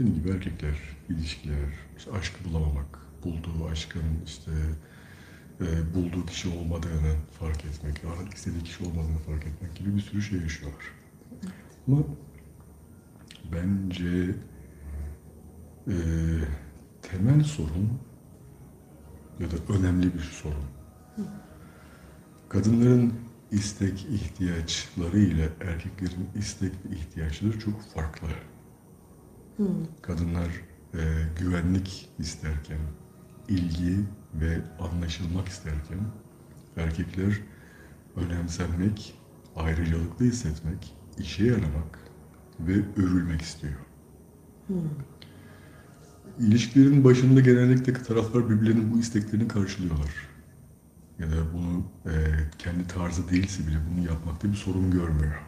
Dediğim gibi erkekler, ilişkiler, işte aşkı bulamamak, bulduğu aşkın işte e, bulduğu kişi olmadığını fark etmek, artık istediği kişi olmadığını fark etmek gibi bir sürü şey yaşıyorlar. Ama bence e, temel sorun ya da önemli bir sorun. Kadınların istek ihtiyaçları ile erkeklerin istek ihtiyaçları çok farklı. Kadınlar e, güvenlik isterken, ilgi ve anlaşılmak isterken, erkekler önemsenmek, ayrıcalıklı hissetmek, işe yaramak ve övülmek istiyor. İlişkilerin başında genellikle taraflar birbirlerinin bu isteklerini karşılıyorlar. Ya da bunu e, kendi tarzı değilse bile bunu yapmakta bir sorun görmüyor.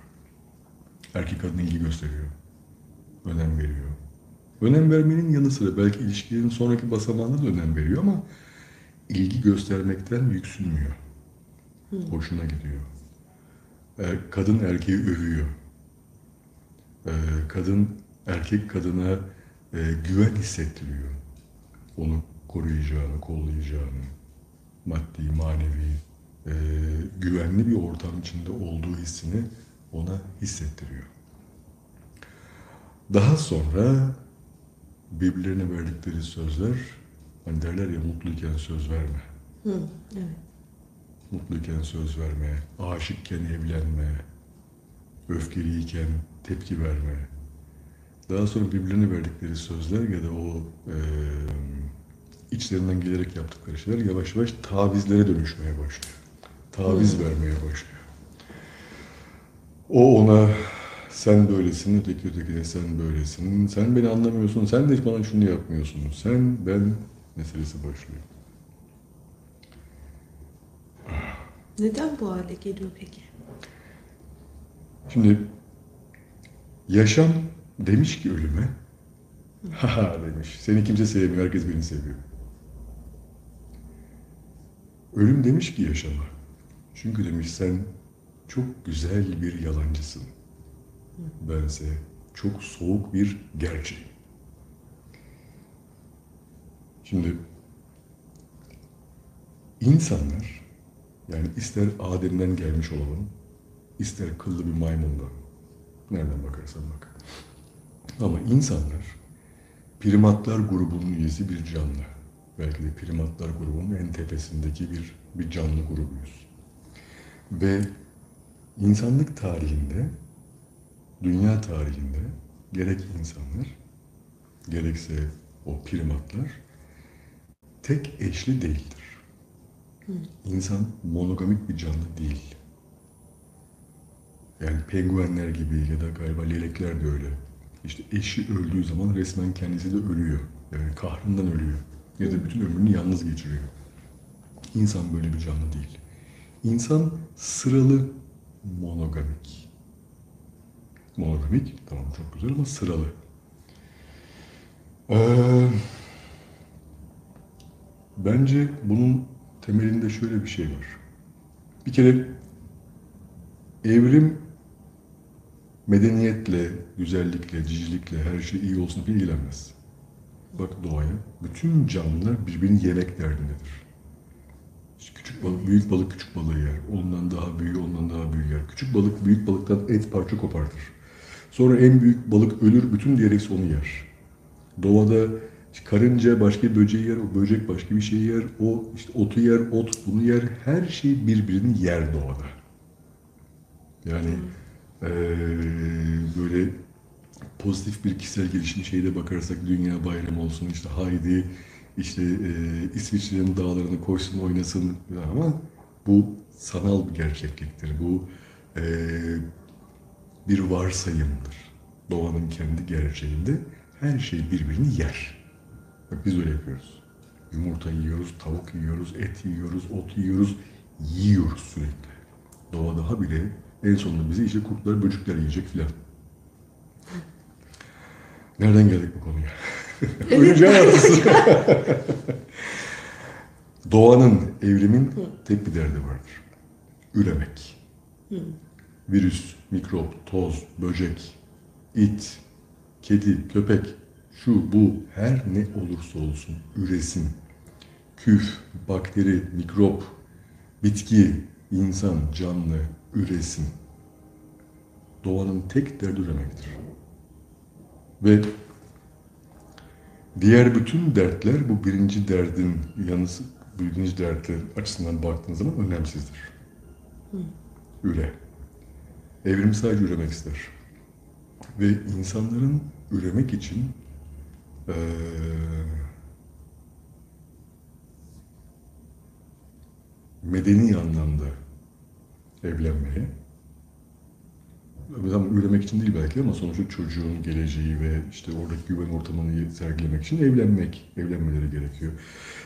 Erkek kadına ilgi gösteriyor. Önem veriyor. Önem vermenin yanı sıra belki ilişkilerin sonraki basamağına da önem veriyor ama ilgi göstermekten yüksünmüyor. Hoşuna gidiyor. Er- kadın erkeği övüyor. Ee, kadın erkek kadına e, güven hissettiriyor. Onu koruyacağını, kollayacağını, maddi, manevi, e, güvenli bir ortam içinde olduğu hissini ona hissettiriyor. Daha sonra birbirlerine verdikleri sözler, hani derler ya mutluyken söz verme. Hı, evet. Mutluyken söz verme, aşıkken evlenme, öfkeliyken tepki verme. Daha sonra birbirlerine verdikleri sözler ya da o e, içlerinden gelerek yaptıkları şeyler yavaş yavaş tavizlere dönüşmeye başlıyor. Taviz vermeye başlıyor. O ona sen böylesin, öteki ötekine sen böylesin, sen beni anlamıyorsun, sen de hiç bana şunu yapmıyorsun, sen ben meselesi başlıyor. Neden bu hale geliyor peki? Şimdi yaşam demiş ki ölüme, ha demiş, seni kimse sevmiyor, herkes beni seviyor. Ölüm demiş ki yaşama, çünkü demiş sen çok güzel bir yalancısın. Bense çok soğuk bir gerçeğim. Şimdi insanlar, yani ister Adem'den gelmiş olalım, ister kıllı bir maymundan, nereden bakarsan bak. Ama insanlar primatlar grubunun üyesi bir canlı. Belki de primatlar grubunun en tepesindeki bir, bir canlı grubuyuz. Ve insanlık tarihinde, dünya tarihinde gerek insanlar, gerekse o primatlar tek eşli değildir. İnsan monogamik bir canlı değil. Yani penguenler gibi ya da galiba lelekler de öyle. İşte eşi öldüğü zaman resmen kendisi de ölüyor. Yani kahrından ölüyor. Ya da bütün ömrünü yalnız geçiriyor. İnsan böyle bir canlı değil. İnsan sıralı monogamik. Monogamik, tamam çok güzel ama sıralı. Ee, bence bunun temelinde şöyle bir şey var. Bir kere evrim medeniyetle, güzellikle, cicilikle, her şey iyi olsun ilgilenmez. Bak doğaya, bütün canlılar birbirini yemek derdindedir. Küçük balık, büyük balık küçük balığı yer. Ondan daha büyüğü, ondan daha büyüğü yer. Küçük balık büyük balıktan et parça kopartır. Sonra en büyük balık ölür, bütün diğer onu yer. Doğada karınca başka bir böceği yer, o böcek başka bir şey yer, o işte otu yer, ot bunu yer. Her şey birbirini yer doğada. Yani eee, böyle pozitif bir kişisel gelişim şeyde bakarsak dünya bayramı olsun işte haydi işte eee İsviçre'nin dağlarını koşsun oynasın ama bu sanal bir gerçekliktir. Bu eee, bir varsayımdır. Doğanın kendi gerçeğinde her şey birbirini yer. Bak biz öyle yapıyoruz. Yumurta yiyoruz, tavuk yiyoruz, et yiyoruz, ot yiyoruz, yiyoruz sürekli. Doğa daha bile en sonunda bizi işte kurtlar, böcekler yiyecek filan. Nereden geldik bu konuya? Hayatı. Doğanın, evrimin tek bir derdi vardır. Üremek. Virüs, mikrop, toz, böcek, it, kedi, köpek şu, bu, her ne olursa olsun üresin. Küf, bakteri, mikrop, bitki, insan, canlı üresin. Doğanın tek derdi üremektir. Ve diğer bütün dertler bu birinci derdin yanısı, birinci dertler açısından baktığınız zaman önemsizdir. Üre. Evrim sadece üremek ister. Ve insanların üremek için eee, medeni anlamda evlenmeye Tam üremek için değil belki ama sonuçta çocuğun geleceği ve işte oradaki güven ortamını sergilemek için evlenmek, evlenmeleri gerekiyor.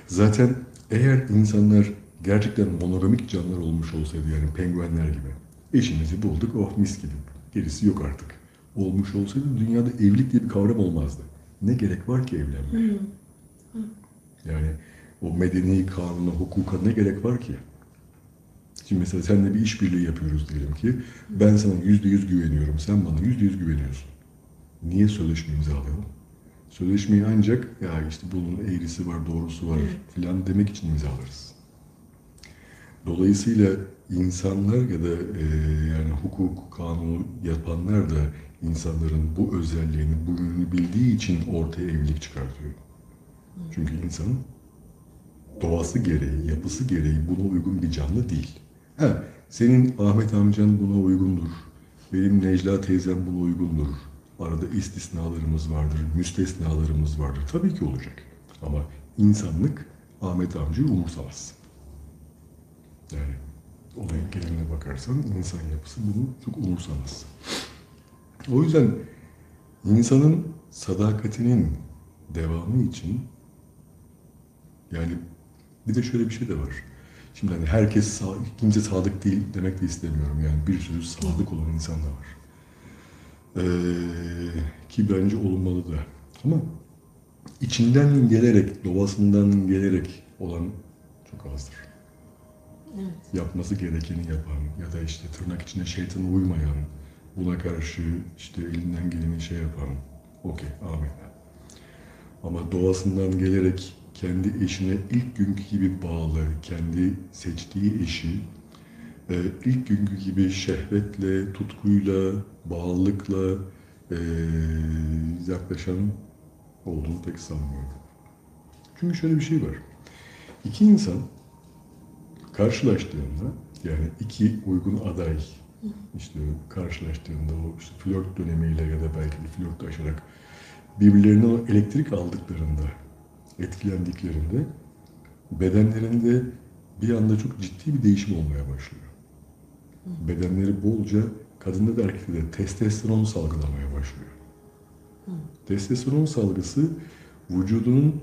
Zaten eğer insanlar gerçekten monogamik canlılar olmuş olsaydı yani penguenler gibi eşimizi bulduk oh mis gibi gerisi yok artık olmuş olsaydı dünyada evlilik diye bir kavram olmazdı. Ne gerek var ki evlenmeye? Yani o medeni kanuna, hukuka ne gerek var ki? Şimdi mesela seninle bir işbirliği yapıyoruz diyelim ki. Ben sana yüzde yüz güveniyorum. Sen bana yüzde yüz güveniyorsun. Niye sözleşme imzalayalım? Sözleşmeyi ancak ya işte bunun eğrisi var, doğrusu var Evet. filan demek için imzalarız. Dolayısıyla insanlar ya da e, yani hukuk, kanunu yapanlar da insanların bu özelliğini, bu bildiği için ortaya evlilik çıkartıyor. Çünkü insanın doğası gereği, yapısı gereği buna uygun bir canlı değil. Ha, senin Ahmet amcan buna uygundur. Benim Necla teyzem buna uygundur. Arada istisnalarımız vardır, müstesnalarımız vardır. Tabii ki olacak. Ama insanlık Ahmet amcayı umursamaz. Olayın geneline bakarsan insan yapısı bunu çok umursamaz. O yüzden insanın sadakatinin devamı için yani bir de şöyle bir şey de var. Şimdi hani herkes kimse sadık değil demek de istemiyorum. Yani bir sürü sadık olan insan da var. Ee, ki bence olmalı da. Ama içinden gelerek, doğasından gelerek olan çok azdır. Yapması gerekeni yapan ya da işte tırnak içinde şeytana uymayan, buna karşı işte elinden geleni şey yapan, okey, amenna. Ama doğasından gelerek kendi eşine ilk günkü gibi bağlı, kendi seçtiği eşi e, ilk günkü gibi şehvetle, tutkuyla, bağlılıkla e, yaklaşan olduğunu pek sanmıyorum. Çünkü şöyle bir şey var. İki insan karşılaştığında yani iki uygun aday işte karşılaştığında o işte flört dönemiyle ya da belki de flört aşarak birbirlerine o elektrik aldıklarında etkilendiklerinde bedenlerinde bir anda çok ciddi bir değişim olmaya başlıyor. Bedenleri bolca kadında da erkekte de testosteron salgılamaya başlıyor. Testosteron salgısı vücudunun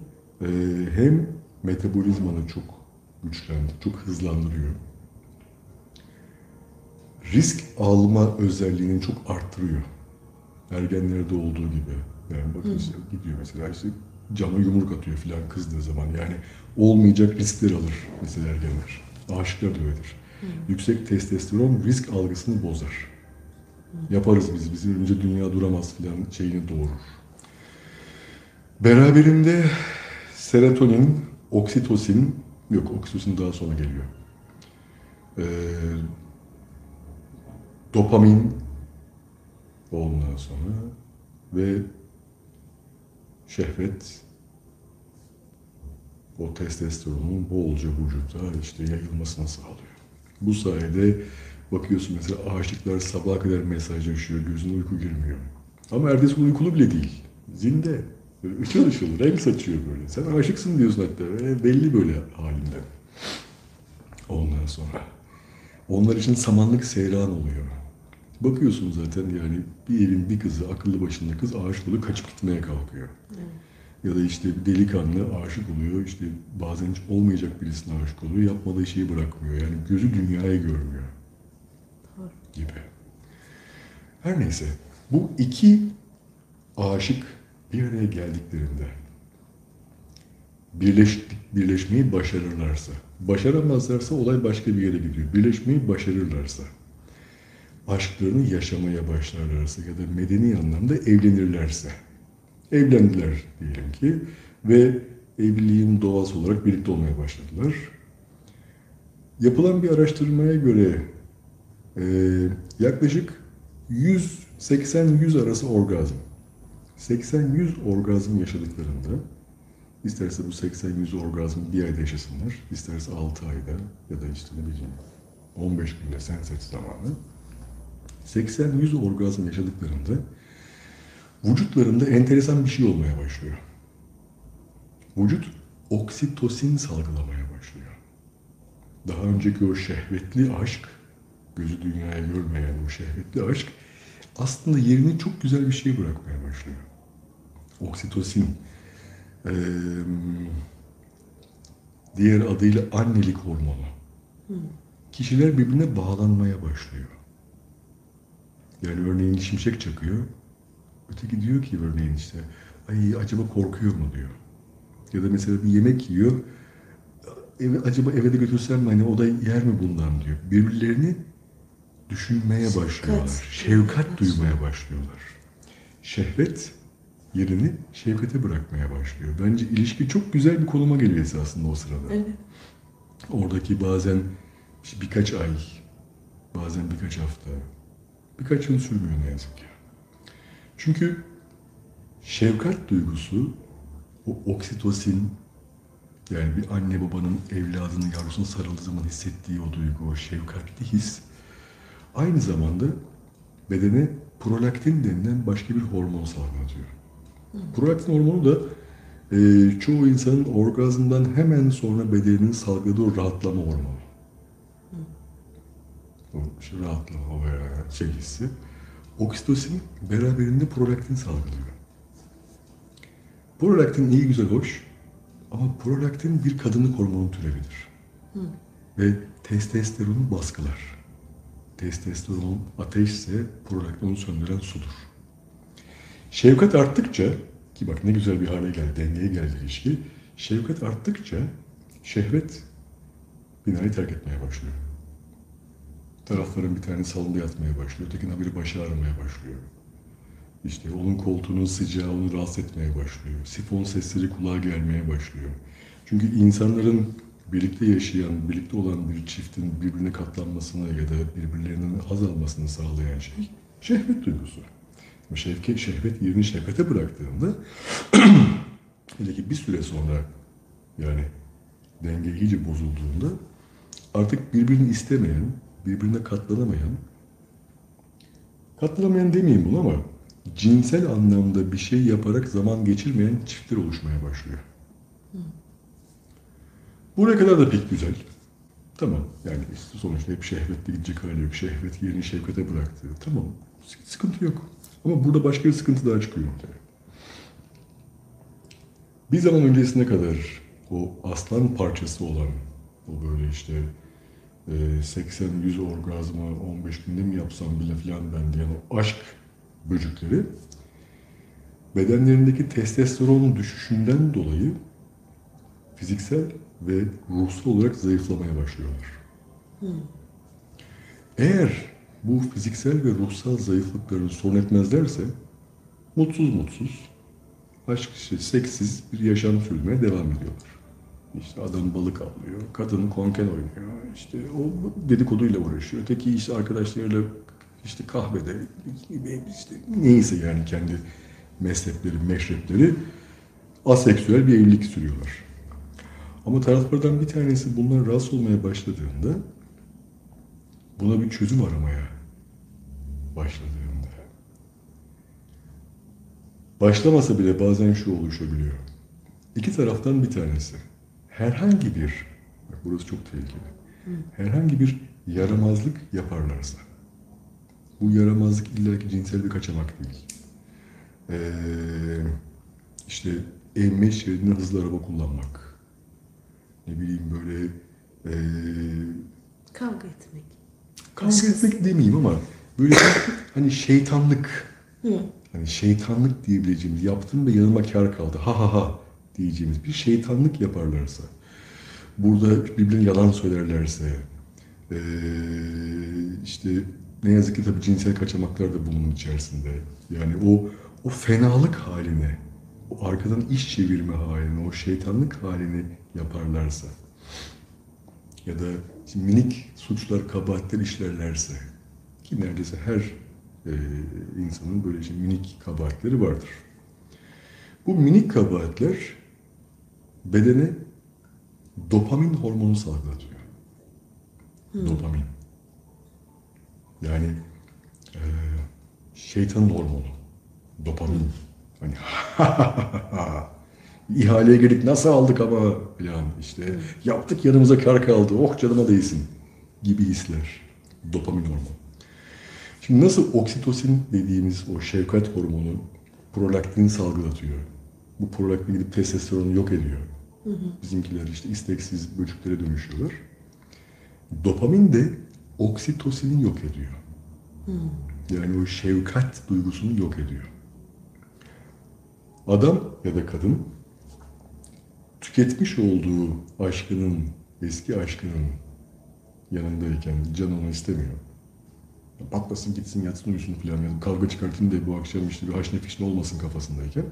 hem metabolizmanı çok güçlendir, çok hızlandırıyor. Risk alma özelliğini çok arttırıyor. Ergenlerde olduğu gibi. Yani bakın işte gidiyor mesela işte cama yumruk atıyor filan kızdığı zaman. Yani olmayacak riskler alır mesela ergenler. Aşıklar da öyledir. Yüksek testosteron risk algısını bozar. Yaparız biz, bizim önce dünya duramaz filan şeyini doğurur. Beraberinde serotonin, oksitosin, yok oksitosin daha sonra geliyor. Ee, dopamin ondan sonra ve şehvet o testosteronun bolca vücuda işte yayılmasını sağlıyor. Bu sayede bakıyorsun mesela aşıklar sabaha kadar mesajlaşıyor, gözüne uyku girmiyor. Ama ertesi uykulu bile değil. Zinde. Böyle ışıl ışıl, renk saçıyor böyle. Sen aşıksın diyorsun hatta. Ve belli böyle halinden. Ondan sonra. Onlar için samanlık seyran oluyor. Bakıyorsun zaten yani bir evin bir kızı, akıllı başında kız aşık oluyor, kaçıp gitmeye kalkıyor. Evet. Ya da işte bir delikanlı aşık oluyor, işte bazen hiç olmayacak birisine aşık oluyor, yapmadığı şeyi bırakmıyor. Yani gözü dünyayı görmüyor Doğru. gibi. Her neyse, bu iki aşık bir araya geldiklerinde birleş, birleşmeyi başarırlarsa, başaramazlarsa olay başka bir yere gidiyor. Birleşmeyi başarırlarsa, aşklarını yaşamaya başlarlarsa ya da medeni anlamda evlenirlerse, Evlendiler diyelim ki ve evliliğin doğası olarak birlikte olmaya başladılar. Yapılan bir araştırmaya göre e, yaklaşık 180-100 arası orgazm. 80-100 orgazm yaşadıklarında isterse bu 80-100 orgazm bir ayda yaşasınlar, isterse 6 ayda ya da işte ne bileyim 15 günde senset zamanı 80-100 orgazm yaşadıklarında vücutlarında enteresan bir şey olmaya başlıyor. Vücut oksitosin salgılamaya başlıyor. Daha önceki o şehvetli aşk, gözü dünyaya görmeyen o şehvetli aşk aslında yerini çok güzel bir şeye bırakmaya başlıyor. Oksitosin, eee, diğer adıyla annelik hormonu. Kişiler birbirine bağlanmaya başlıyor. Yani örneğin şimşek çakıyor. Öteki diyor ki örneğin işte ay acaba korkuyor mu diyor. Ya da mesela bir yemek yiyor. Eve, acaba eve de götürsem mi hani o da yer mi bundan diyor. Birbirlerini düşünmeye Şefkat. başlıyorlar. Şefkat duymaya başlıyorlar. Şehvet yerini şefkate bırakmaya başlıyor. Bence ilişki çok güzel bir konuma geliyor esasında o sırada. Evet. Oradaki bazen işte birkaç ay, bazen birkaç hafta, birkaç yıl sürmüyor ne yazık ki. Çünkü şefkat duygusu, o oksitosin, yani bir anne babanın evladının yavrusuna sarıldığı zaman hissettiği o duygu, o şefkatli his, aynı zamanda bedene prolaktin denilen başka bir hormon salgılatıyor. Prolaktin hormonu da e, çoğu insanın orgazmdan hemen sonra bedeninin salgıladığı rahatlama hormonu. İşte rahatlama veya şey hissi. Oksitosin beraberinde prolaktin salgılıyor. Prolaktin iyi güzel hoş ama prolaktin bir kadınlık hormonu türevidir. Ve testosteronu baskılar. Testosteron ateşse prolaktin onu söndüren sudur. Şefkat arttıkça ki bak ne güzel bir hale geldi, dengeye geldi ilişki. Şefkat arttıkça şehvet binayı terk etmeye başlıyor. Tarafların bir tane salonda yatmaya başlıyor, ötekinin biri başı ağrımaya başlıyor. İşte onun koltuğunun sıcağı onu rahatsız etmeye başlıyor. Sifon sesleri kulağa gelmeye başlıyor. Çünkü insanların birlikte yaşayan, birlikte olan bir çiftin birbirine katlanmasını ya da birbirlerinin haz almasını sağlayan şey şehvet duygusu. Ama şevket, şehvet yerini şefkate bıraktığında hele ki bir süre sonra yani denge iyice bozulduğunda artık birbirini istemeyen, birbirine katlanamayan katlanamayan demeyeyim bunu ama cinsel anlamda bir şey yaparak zaman geçirmeyen çiftler oluşmaya başlıyor. Buraya kadar da pek güzel. Tamam yani işte sonuçta hep şehvetle gidecek hali yok. Şehvet yerini şefkate bıraktı. Tamam sıkıntı yok. Ama burada başka bir sıkıntı daha çıkıyor ortaya. Bir zaman öncesine kadar o aslan parçası olan o böyle işte e, 80-100 orgazmı 15 günde mi yapsam bile filan ben diyen o aşk böcekleri bedenlerindeki testosteron düşüşünden dolayı fiziksel ve ruhsal olarak zayıflamaya başlıyorlar. Eğer bu fiziksel ve ruhsal zayıflıklarını sorun etmezlerse mutsuz mutsuz, aşk işte seksiz bir yaşam sürmeye devam ediyorlar. İşte adam balık avlıyor, kadın konken oynuyor, işte o dedikoduyla uğraşıyor. Öteki işte arkadaşlarıyla işte kahvede, işte neyse yani kendi mezhepleri, meşrepleri aseksüel bir evlilik sürüyorlar. Ama taraflardan bir tanesi bundan rahatsız olmaya başladığında buna bir çözüm aramaya başladığında başlamasa bile bazen şu oluşabiliyor. İki taraftan bir tanesi herhangi bir bak burası çok tehlikeli. Herhangi bir yaramazlık yaparlarsa bu yaramazlık illaki cinsel bir kaçamak değil. Ee, işte emniyet şeridinde hızlı araba kullanmak. Ne bileyim böyle ee, Kavga etmek. kavga Başkası. etmek demeyeyim ama böyle hani şeytanlık. Hani şeytanlık diyebileceğimiz yaptım ve yanıma kar kaldı ha ha ha diyeceğimiz bir şeytanlık yaparlarsa burada birbirine yalan söylerlerse eee, işte ne yazık ki tabii cinsel kaçamaklar da bunun içerisinde. Yani o o fenalık haline o arkadan iş çevirme halini, o şeytanlık halini yaparlarsa ya da minik suçlar, kabahatler işlerlerse ki neredeyse her e, insanın böyle şey, minik kabahatleri vardır. Bu minik kabahatler bedene dopamin hormonu salgılatıyor. Dopamin. Yani e, şeytanın hormonu. Dopamin. Hani ihaleye girdik nasıl aldık ama falan işte yaptık yanımıza kar kaldı oh canıma değsin gibi hisler. Dopamin hormonu. Şimdi nasıl oksitosin dediğimiz o şefkat hormonu prolaktin salgılatıyor. Bu prolaktin gidip testosteronu yok ediyor. Bizimkiler işte isteksiz böceklere dönüşüyorlar. Dopamin de oksitosini yok ediyor. Yani o şefkat duygusunu yok ediyor. Adam ya da kadın tüketmiş olduğu aşkının, eski aşkının yanındayken can onu istemiyor. Patlasın gitsin yatsın uyusun falan ya kavga çıkartın da bu akşam işte bir haşne fişne olmasın kafasındayken.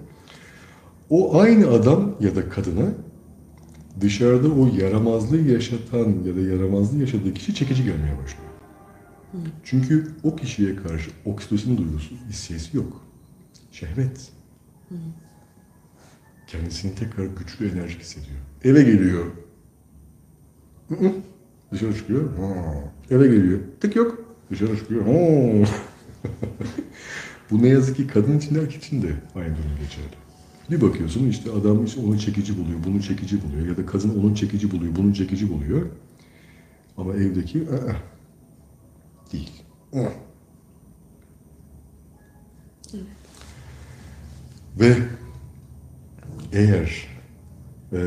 O aynı adam ya da kadına dışarıda o yaramazlığı yaşatan ya da yaramazlığı yaşadığı kişi çekici gelmeye başlıyor. Çünkü o kişiye karşı oksitosin duygusu, hissiyesi yok. Şehvet. Kendisini tekrar güçlü enerji hissediyor. Eve geliyor. Hı hı. Dışarı çıkıyor. Ha. Eve geliyor. Tık yok. Dışarı çıkıyor. Bu ne yazık ki kadın için de erkek için de aynı durum geçerli. Bir bakıyorsun işte adam işte onu çekici buluyor, bunu çekici buluyor ya da kadın onu çekici buluyor, bunu çekici buluyor. Ama evdeki ı-ı, değil. Hı. Ve eğer eee,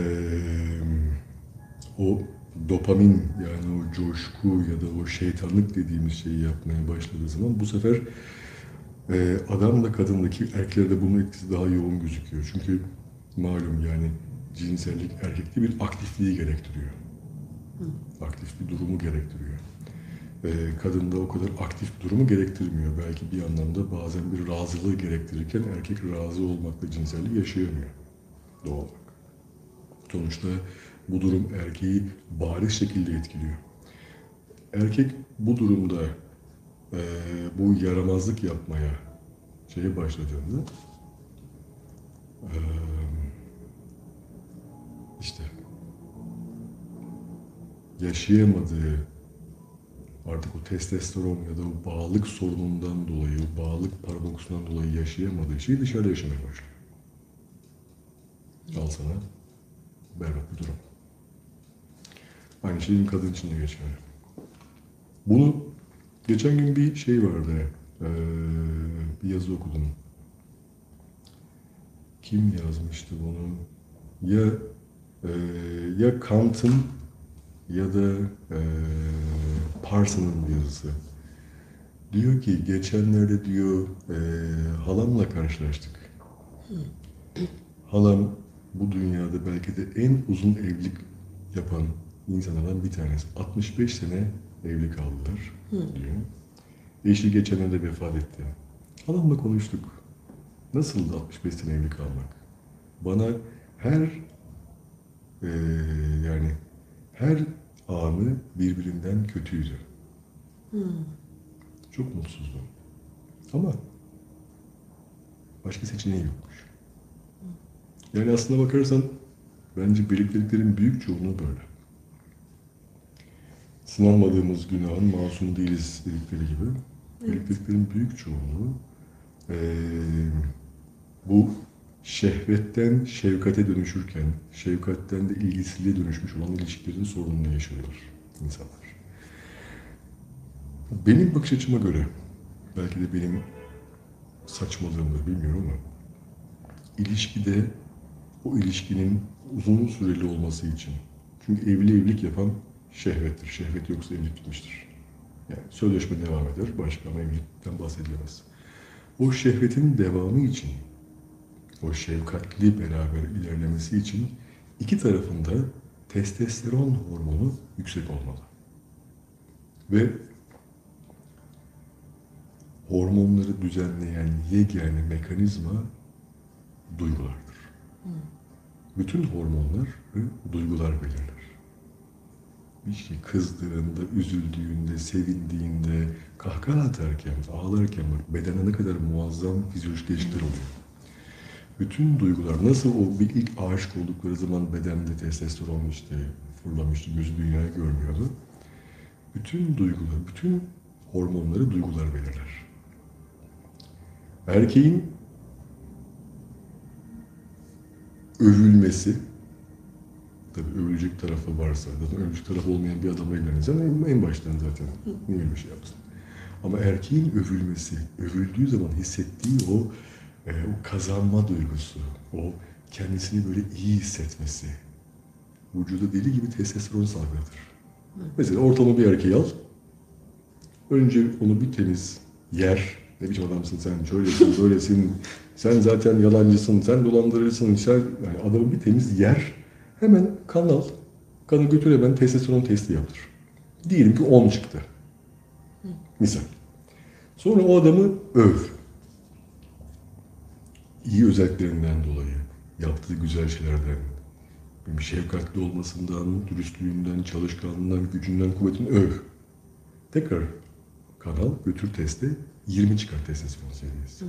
o dopamin yani o coşku ya da o şeytanlık dediğimiz şeyi yapmaya başladığı zaman bu sefer eee adamla kadındaki erkeklerde bunun etkisi daha yoğun gözüküyor. Çünkü malum yani cinsellik erkekte bir aktifliği gerektiriyor. Aktif bir durumu gerektiriyor. Eee kadında o kadar aktif durumu gerektirmiyor. Belki bir anlamda bazen bir razılığı gerektirirken erkek razı olmakla cinselliği yaşayamıyor doğal olarak. Sonuçta bu durum erkeği bariz şekilde etkiliyor. Erkek bu durumda eee, bu yaramazlık yapmaya şeye başladığında eee, işte yaşayamadığı artık o testosteron ya da o bağlılık sorunundan dolayı, o bağlılık paradoksundan dolayı yaşayamadığı şeyi dışarıda yaşamaya başlıyor. Al sana berbat bir durum. Aynı şey kadın için de geçerli. Bunu geçen gün bir şey vardı. eee, bir yazı okudum. Kim yazmıştı bunu? Ya eee, ya Kant'ın ya da eee Parsons'ın bir yazısı. Diyor ki geçenlerde diyor eee, halamla karşılaştık. Halam bu dünyada belki de en uzun evlilik yapan insanlardan bir tanesi. 65 sene evli kaldılar diyor. Eşi geçenlerde vefat etti. Halamla konuştuk. Nasıldı 65 sene evli kalmak? Bana her eee, yani her anı birbirinden kötüydü. Çok mutsuzdum. Ama başka seçeneği yokmuş. Yani aslına bakarsan bence birlikteliklerin büyük çoğunluğu böyle. Sınanmadığımız günahın masum değiliz dedikleri gibi. Birlikteliklerin büyük çoğunluğu eee, bu şehvetten şefkate dönüşürken, şefkatten de ilgisizliğe dönüşmüş olan ilişkilerin sorununu yaşıyorlar insanlar. Benim bakış açıma göre, belki de benim saçmalığımdır bilmiyorum ama ilişkide o ilişkinin uzun süreli olması için. Çünkü evli evlilik yapan şehvettir. Şehvet yoksa evlilik bitmiştir. Yani sözleşme devam eder, başka ama evlilikten bahsedilemez. O şehvetin devamı için, o şefkatli beraber ilerlemesi için iki tarafında testosteron hormonu yüksek olmalı. Ve hormonları düzenleyen yegane mekanizma duygulardır. bütün hormonlar duygular belirler. Bir şey kızdığında, üzüldüğünde, sevindiğinde, kahkaha atarken, ağlarken bak bedene ne kadar muazzam fizyolojik değişiklikler oluyor. Bütün duygular nasıl o bir ilk aşık oldukları zaman bedende testosteron işte fırlamıştı, gözü dünyayı görmüyordu. Bütün duygular, bütün hormonları duygular belirler. Erkeğin övülmesi, tabii övülecek tarafı varsa, zaten övülecek tarafı olmayan bir adamla evlenirsen en, en baştan zaten niye öyle bir şey yapsın. Ama erkeğin övülmesi, övüldüğü zaman hissettiği o, e, o kazanma duygusu, o kendisini böyle iyi hissetmesi, vücuda deli gibi testosteron salgılatır. Mesela ortalama bir erkeği al, önce onu bir temiz yer, ne biçim adamsın sen, şöylesin, böylesin, sen zaten yalancısın, sen dolandırıcısın, sen, yani adamı bir temiz yer, hemen kan al, kanı götür hemen testosteron testi yaptır. Diyelim ki 10 çıktı. Misal. Sonra o adamı öv. İyi özelliklerinden dolayı, yaptığı güzel şeylerden, bir şefkatli olmasından, dürüstlüğünden, çalışkanlığından, gücünden, kuvvetinden öv. Tekrar kanal götür teste 20 çıkar testosteron seviyesi.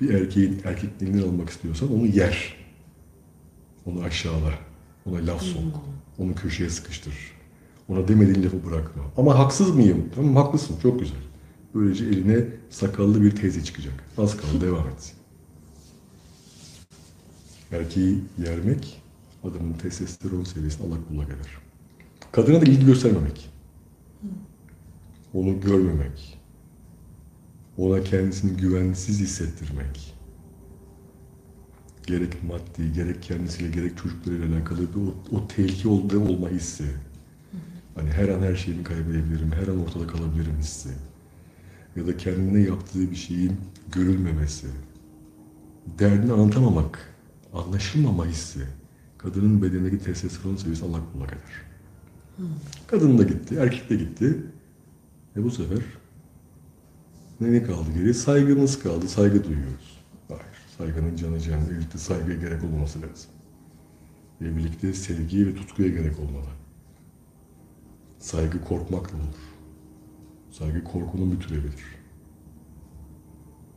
Bir erkeğin erkekliğini almak istiyorsan onu yer. Onu aşağıla. Ona laf sok. Onu köşeye sıkıştır. Ona demediğin lafı bırakma. Ama haksız mıyım? Tamam haklısın. Çok güzel. Böylece eline sakallı bir teyze çıkacak. Az kaldı devam et. Erkeği yermek adamın testosteron seviyesini allak bullak eder. Kadına da ilgi göstermemek. Onu görmemek. Ona kendisini güvensiz hissettirmek. Gerek maddi, gerek kendisiyle, gerek çocuklarıyla alakalı bir o, o tehlike olduğu olma hissi. Hani her an her şeyimi kaybedebilirim, her an ortada kalabilirim hissi. Ya da kendine yaptığı bir şeyin görülmemesi. Derdini anlatamamak, anlaşılmama hissi. Kadının bedenindeki testosteron seviyesi allak bullak eder. Kadın da gitti, erkek de gitti. E bu sefer ne, ne kaldı geriye? Saygımız kaldı, saygı duyuyoruz. Saygının canı can, evlilikte saygıya gerek olmaması lazım. Evlilikte sevgiye ve tutkuya gerek olmalı. Saygı korkmakla olur. Saygı korkunun bir türevidir.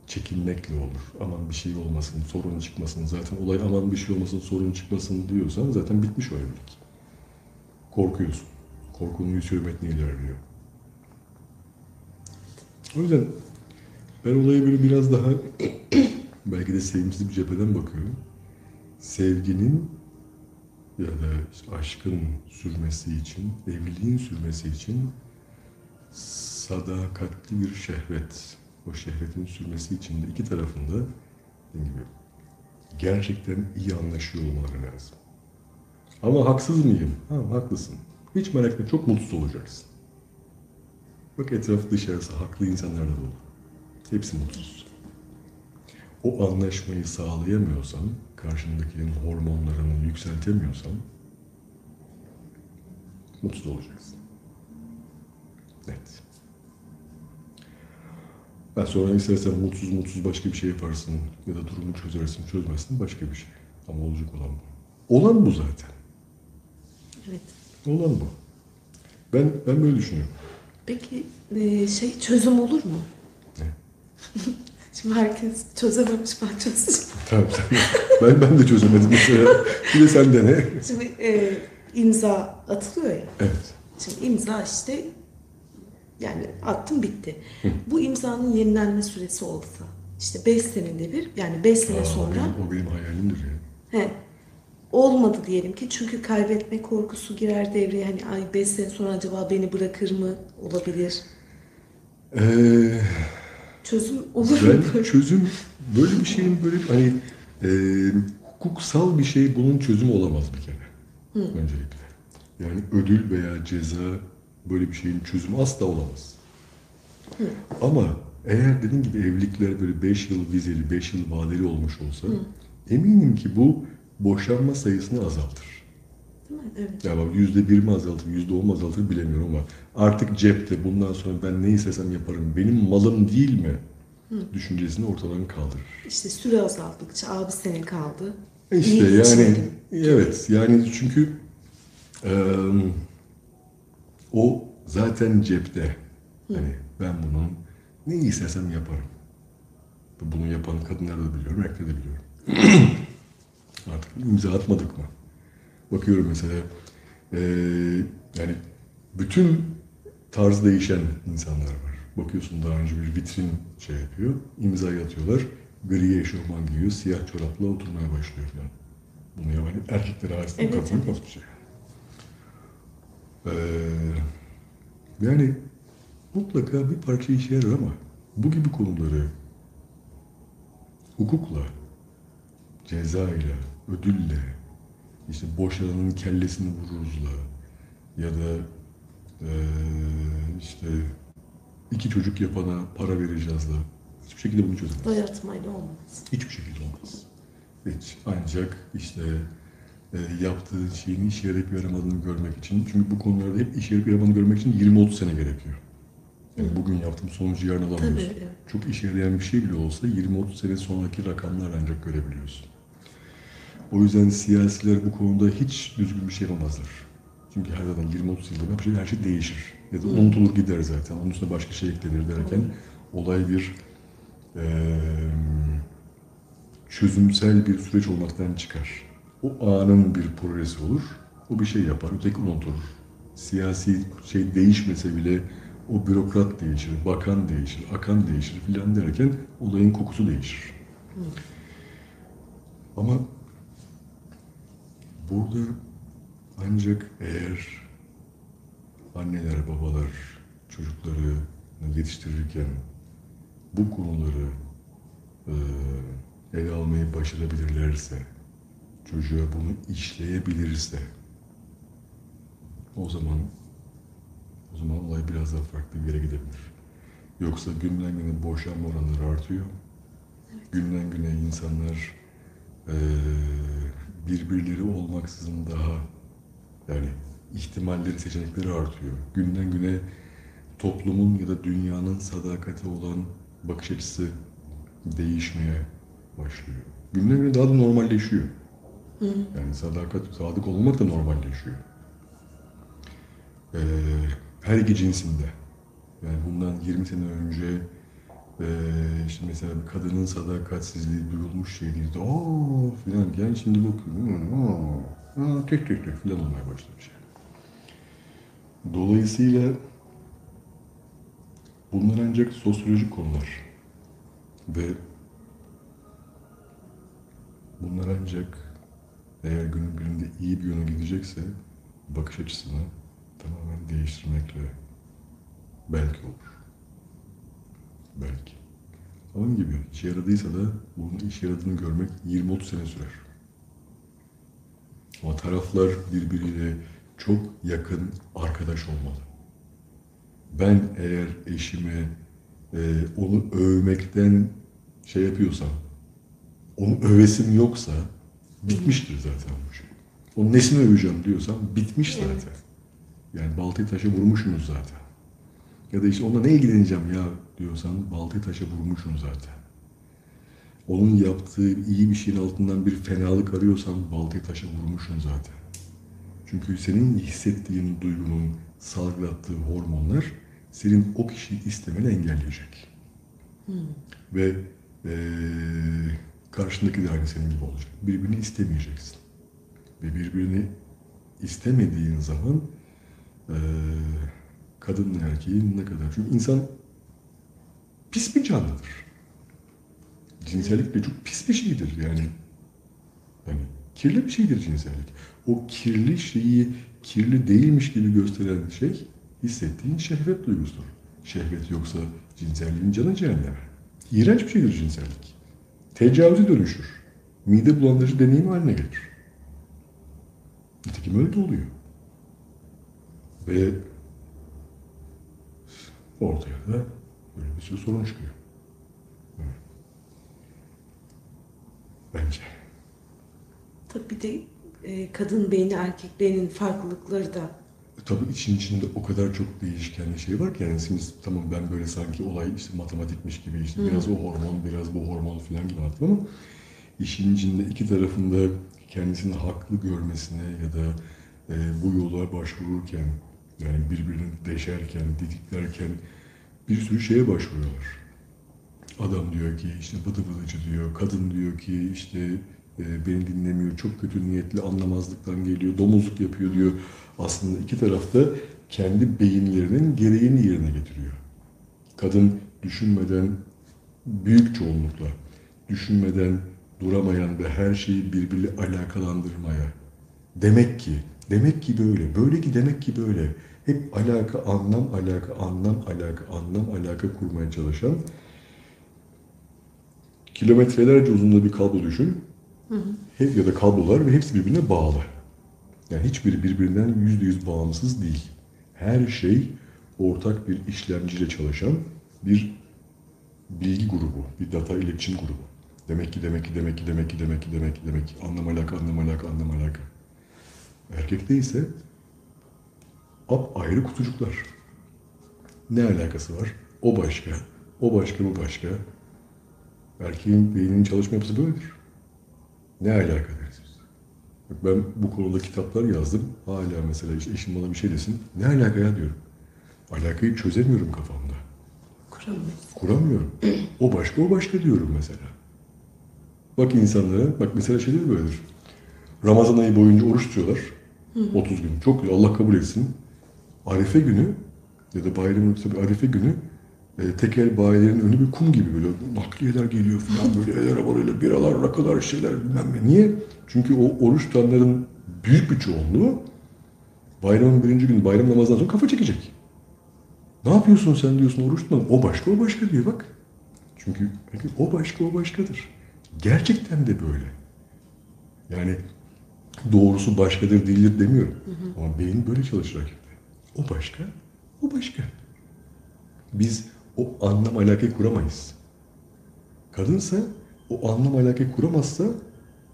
Çekinmekle olur. Aman bir şey olmasın, sorun çıkmasın. Zaten olay aman bir şey olmasın, sorun çıkmasın diyorsan zaten bitmiş o evlilik. Korkuyorsun. Korkunun yüz hürmetine ilerliyor. O yüzden ben olaya böyle biraz daha belki de sevimsiz bir cepheden bakıyorum. Sevginin ya da aşkın sürmesi için, evliliğin sürmesi için sadakatli bir şehvet, o şehvetin sürmesi için de iki tarafında gibi gerçekten iyi anlaşıyor olmaları lazım. Ama haksız mıyım? Ha, haklısın. Hiç merak etme, çok mutsuz olacaksın. Bak etraf dışarısı haklı insanlar da dolu. Hepsi mutsuz. O anlaşmayı sağlayamıyorsan, karşındakinin hormonlarını yükseltemiyorsan mutsuz olacaksın. Net. Ben sonra istersen mutsuz mutsuz başka bir şey yaparsın ya da durumu çözersin, çözmezsin başka bir şey. Ama olacak olan bu. Olan bu zaten. Evet. Olan bu. Ben ben böyle düşünüyorum. Peki e, şey çözüm olur mu? Ne? Şimdi herkes çözememiş ben çözeceğim. Tamam sen. ben ben de çözemedim mesela. Bir de sen dene. Şimdi e, imza atılıyor ya. Evet. Şimdi imza işte yani attım bitti. Bu imzanın yenilenme süresi olsa işte 5 senede bir yani 5 sene Aa, sonra benim- o benim hayalimdir ya. he, olmadı diyelim ki çünkü kaybetme korkusu girer devreye hani ay 5 sene sonra acaba beni bırakır mı olabilir. Ee, Çözüm olur mu? ben çözüm böyle bir şeyin böyle hani e, hukuksal bir şey bunun çözümü olamaz bir kere. Öncelikle. Yani ödül veya ceza böyle bir şeyin çözümü asla olamaz. Ama eğer dediğim gibi evlilikler böyle 5 yıl vizeli, 5 yıl vadeli olmuş olsa eminim ki bu boşanma sayısını azaltır. Evet. Ya bak yüzde bir mi azaltır, yüzde on mu azaltır bilemiyorum ama artık cepte bundan sonra ben ne istesem yaparım, benim malım değil mi düşüncesini ortadan kaldırır. İşte süre azaldıkça abi sene kaldı. İşte İyi yani içmedim. evet yani çünkü eee, o zaten cepte. Hani ben bunun ne istersem yaparım. Bunu yapan kadınlar da biliyorum, erkekler de biliyorum. Artık imza atmadık mı? Bakıyorum mesela eee, yani bütün tarz değişen insanlar var. Bakıyorsun daha önce bir vitrin şey yapıyor, imzayı atıyorlar. Gri eşofman giyiyor, siyah çorapla oturmaya başlıyor falan. Bunu yapan erkeklere ait Evet, kadının evet. bir şey. Ee, yani mutlaka bir parça işe yarar ama bu gibi konuları hukukla, cezayla, ödülle, işte boşananın kellesini vururuzla ya da eee, işte iki çocuk yapana para vereceğiz hiçbir şekilde bunu çözemez. Dayatmayla olmaz. Hiçbir şekilde olmaz. Hiç. Ancak işte e, yaptığı şeyin işe yarayıp yaramadığını görmek için, çünkü bu konularda hep işe yarayıp yaramadığını görmek için 20-30 sene gerekiyor. Yani bugün yaptığım sonucu yarın alamıyorsun. Tabii. Çok işe yarayan bir şey bile olsa 20-30 sene sonraki rakamlar ancak görebiliyorsun. O yüzden siyasiler bu konuda hiç düzgün bir şey yapamazlar. Çünkü her zaman 20-30 yılda bir şey, her şey değişir. Ya da unutulur gider zaten. Onun üstüne başka şey eklenir derken olay bir eee çözümsel bir süreç olmaktan çıkar. O anın bir projesi olur. O bir şey yapar, öteki unutur. Siyasi şey değişmese bile o bürokrat değişir, bakan değişir, akan değişir filan derken olayın kokusu değişir. Ama burada ancak eğer anneler, babalar çocukları yetiştirirken bu konuları eee, ele almayı başarabilirlerse, çocuğa bunu işleyebilirse, o zaman o zaman olay biraz daha farklı bir yere gidebilir. Yoksa günden güne boşanma oranları artıyor. Günden güne insanlar eee, birbirleri olmaksızın daha yani ihtimalleri, seçenekleri artıyor. Günden güne toplumun ya da dünyanın sadakati olan bakış açısı değişmeye başlıyor. Günden güne daha da normalleşiyor. Yani sadakat, sadık olmak da normalleşiyor. Ee, her iki cinsinde. Yani bundan 20 sene önce ee, işte mesela bir kadının sadakatsizliği duyulmuş değildi. Aa filan yani şimdi bakıyorum. Aa, aa, tek tek tek filan olmaya başlamış. Dolayısıyla bunlar ancak sosyolojik konular. Ve bunlar ancak eğer günün birinde iyi bir yöne gidecekse bakış açısını tamamen değiştirmekle belki olur. Belki. Onun gibi işe yaradıysa da bunun işe yaradığını görmek 20-30 sene sürer. Ama taraflar birbiriyle çok yakın arkadaş olmalı. Ben eğer eşime e, onu övmekten şey yapıyorsam, onu övesim yoksa bitmiştir zaten bu şey. Onun nesini öveceğim diyorsam bitmiş zaten. Yani baltayı taşa vurmuşsunuz zaten. Ya da işte onunla ne ilgileneceğim ya diyorsan baltayı taşa vurmuşsun zaten. Onun yaptığı iyi bir şeyin altından bir fenalık arıyorsan baltayı taşa vurmuşsun zaten. Çünkü senin hissettiğin duygunun salgılattığı hormonlar senin o kişiyi istemeni engelleyecek. Ve eee karşındaki de aynı senin gibi olacak. Birbirini istemeyeceksin. Ve birbirini istemediğin zaman eee kadınla erkeğin ne kadar... Çünkü insan pis bir canlıdır. Cinsellik de çok pis bir şeydir yani. Yani kirli bir şeydir cinsellik. O kirli şeyi kirli değilmiş gibi gösteren şey hissettiğin şehvet duygusudur. Şehvet yoksa cinselliğin canı cehenneme. İğrenç bir şeydir cinsellik. Tecavüze dönüşür. Mide bulandırıcı deneyim haline gelir. Nitekim öyle de oluyor. Ve ortaya da böyle bir sürü sorun çıkıyor. Evet. Bence. Tabii bir de e, kadın beyni erkek beyninin farklılıkları da Tabii için içinde o kadar çok değişkenli şey var ki yani şimdi tamam ben böyle sanki olay işte matematikmiş gibi işte biraz o hormon biraz bu hormon falan gibi anlattım ama işin içinde iki tarafında kendisini haklı görmesine ya da e, bu yola başvururken yani birbirini deşerken, didiklerken bir sürü şeye başvuruyorlar. Adam diyor ki işte bıdı bıdıcı diyor, kadın diyor ki işte e, beni dinlemiyor, çok kötü niyetli anlamazlıktan geliyor, domuzluk yapıyor diyor. Aslında iki tarafta kendi beyinlerinin gereğini yerine getiriyor. Kadın düşünmeden büyük çoğunlukla düşünmeden duramayan ve her şeyi birbiriyle alakalandırmaya. Demek ki, demek ki böyle, böyle ki demek ki böyle. Hep alaka, anlam, alaka, anlam, alaka, anlam, alaka kurmaya çalışan kilometrelerce uzunluğunda bir kablo düşün. Hep ya da kablolar ve hepsi birbirine bağlı. Yani hiçbiri birbirinden yüzde yüz bağımsız değil. Her şey ortak bir işlemciyle çalışan bir bilgi grubu, bir data iletişim grubu. Demek ki, demek ki, demek ki, demek ki, demek ki, demek ki, demek ki, anlam alaka, anlam alaka, anlam alaka. Erkekte ise ap ayrı kutucuklar. Ne alakası var? O başka, o başka, bu başka. Erkeğin beyninin çalışma yapısı böyledir. Ne alaka deriz biz. Ben bu konuda kitaplar yazdım. Hala mesela işte eşim bana bir şey desin. Ne alaka ya diyorum. Alakayı çözemiyorum kafamda. Kuramayız. Kuramıyorum. O başka, o başka diyorum mesela. Bak insanlara, bak mesela şey mi böyledir. Ramazan ayı boyunca oruç tutuyorlar. 30 gün. Çok Allah kabul etsin. Arife günü ya da bayram yoksa bir Arife günü e, tekel bayilerin önü bir kum gibi böyle nakliyeler geliyor falan böyle el arabalarıyla biralar, rakılar, şeyler bilmem ne. Niye? Çünkü o oruç tutanların büyük bir çoğunluğu bayramın birinci günü bayram namazından sonra kafa çekecek. Ne yapıyorsun sen diyorsun oruç tutmadın. O başka o başka diyor bak. Çünkü peki o başka o başkadır. Gerçekten de böyle. Yani doğrusu başkadır değildir demiyorum. Ama beyin böyle çalışır hakikaten. O başka, o başka. Biz o anlam alakayı kuramayız. Kadınsa o anlam alakayı kuramazsa